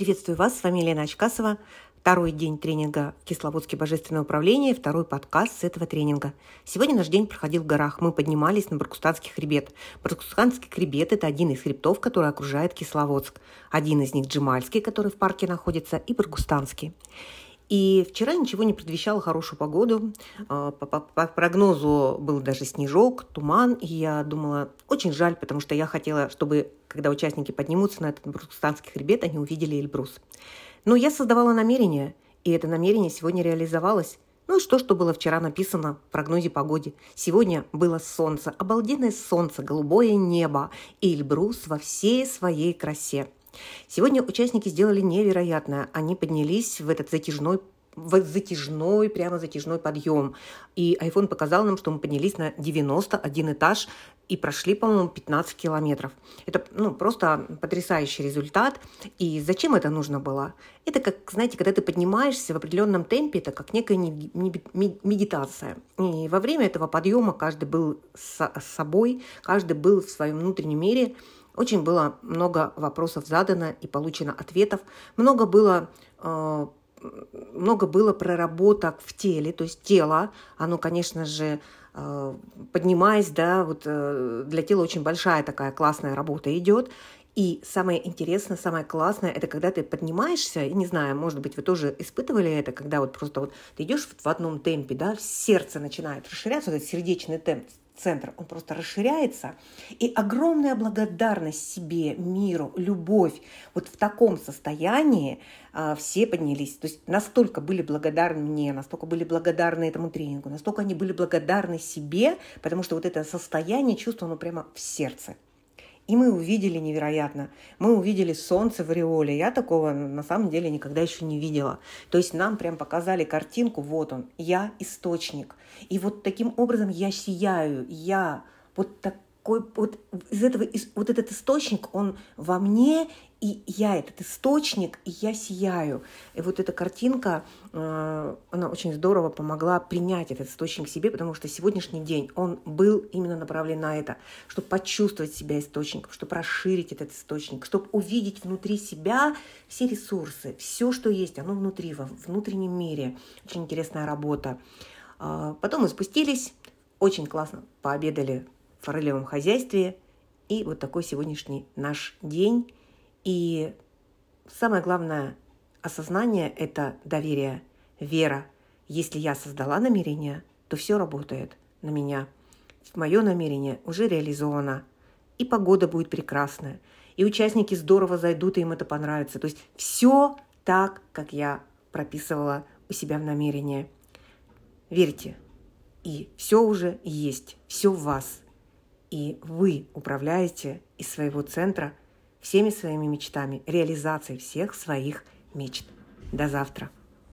Приветствую вас, с вами Елена Очкасова. Второй день тренинга в Кисловодске Божественное управление, второй подкаст с этого тренинга. Сегодня наш день проходил в горах. Мы поднимались на Баркустанский хребет. Баркустанский хребет – это один из хребтов, который окружает Кисловодск. Один из них – Джемальский, который в парке находится, и Баркустанский. И вчера ничего не предвещало хорошую погоду. А, по, по, по прогнозу был даже снежок, туман. И я думала, очень жаль, потому что я хотела, чтобы, когда участники поднимутся на этот Баркустанский хребет, они увидели Эльбрус. Но я создавала намерение, и это намерение сегодня реализовалось. Ну и что, что было вчера написано в прогнозе погоды? Сегодня было солнце, обалденное солнце, голубое небо и Эльбрус во всей своей красе. Сегодня участники сделали невероятное. Они поднялись в этот затяжной в затяжной, прямо затяжной подъем. И iPhone показал нам, что мы поднялись на 91 этаж и прошли, по-моему, 15 километров. Это ну, просто потрясающий результат. И зачем это нужно было? Это как, знаете, когда ты поднимаешься в определенном темпе, это как некая медитация. И во время этого подъема каждый был с собой, каждый был в своем внутреннем мире. Очень было много вопросов задано и получено ответов. Много было э, много было проработок в теле, то есть тело, оно, конечно же, э, поднимаясь, да, вот э, для тела очень большая такая классная работа идет. И самое интересное, самое классное, это когда ты поднимаешься, и не знаю, может быть, вы тоже испытывали это, когда вот просто вот ты идешь в одном темпе, да, сердце начинает расширяться, вот этот сердечный темп, центр, он просто расширяется. И огромная благодарность себе, миру, любовь. Вот в таком состоянии а, все поднялись. То есть настолько были благодарны мне, настолько были благодарны этому тренингу, настолько они были благодарны себе, потому что вот это состояние чувства, оно прямо в сердце. И мы увидели невероятно. Мы увидели солнце в ореоле. Я такого на самом деле никогда еще не видела. То есть нам прям показали картинку, вот он, я источник. И вот таким образом я сияю, я вот так такой вот из этого вот этот источник, он во мне, и я этот источник, и я сияю. И вот эта картинка, э, она очень здорово помогла принять этот источник себе, потому что сегодняшний день, он был именно направлен на это, чтобы почувствовать себя источником, чтобы расширить этот источник, чтобы увидеть внутри себя все ресурсы, все, что есть, оно внутри, во внутреннем мире. Очень интересная работа. А, потом мы спустились, очень классно пообедали форелевом хозяйстве. И вот такой сегодняшний наш день. И самое главное осознание – это доверие, вера. Если я создала намерение, то все работает на меня. Мое намерение уже реализовано. И погода будет прекрасная. И участники здорово зайдут, и им это понравится. То есть все так, как я прописывала у себя в намерении. Верьте, и все уже есть, все в вас и вы управляете из своего центра всеми своими мечтами, реализацией всех своих мечт. До завтра.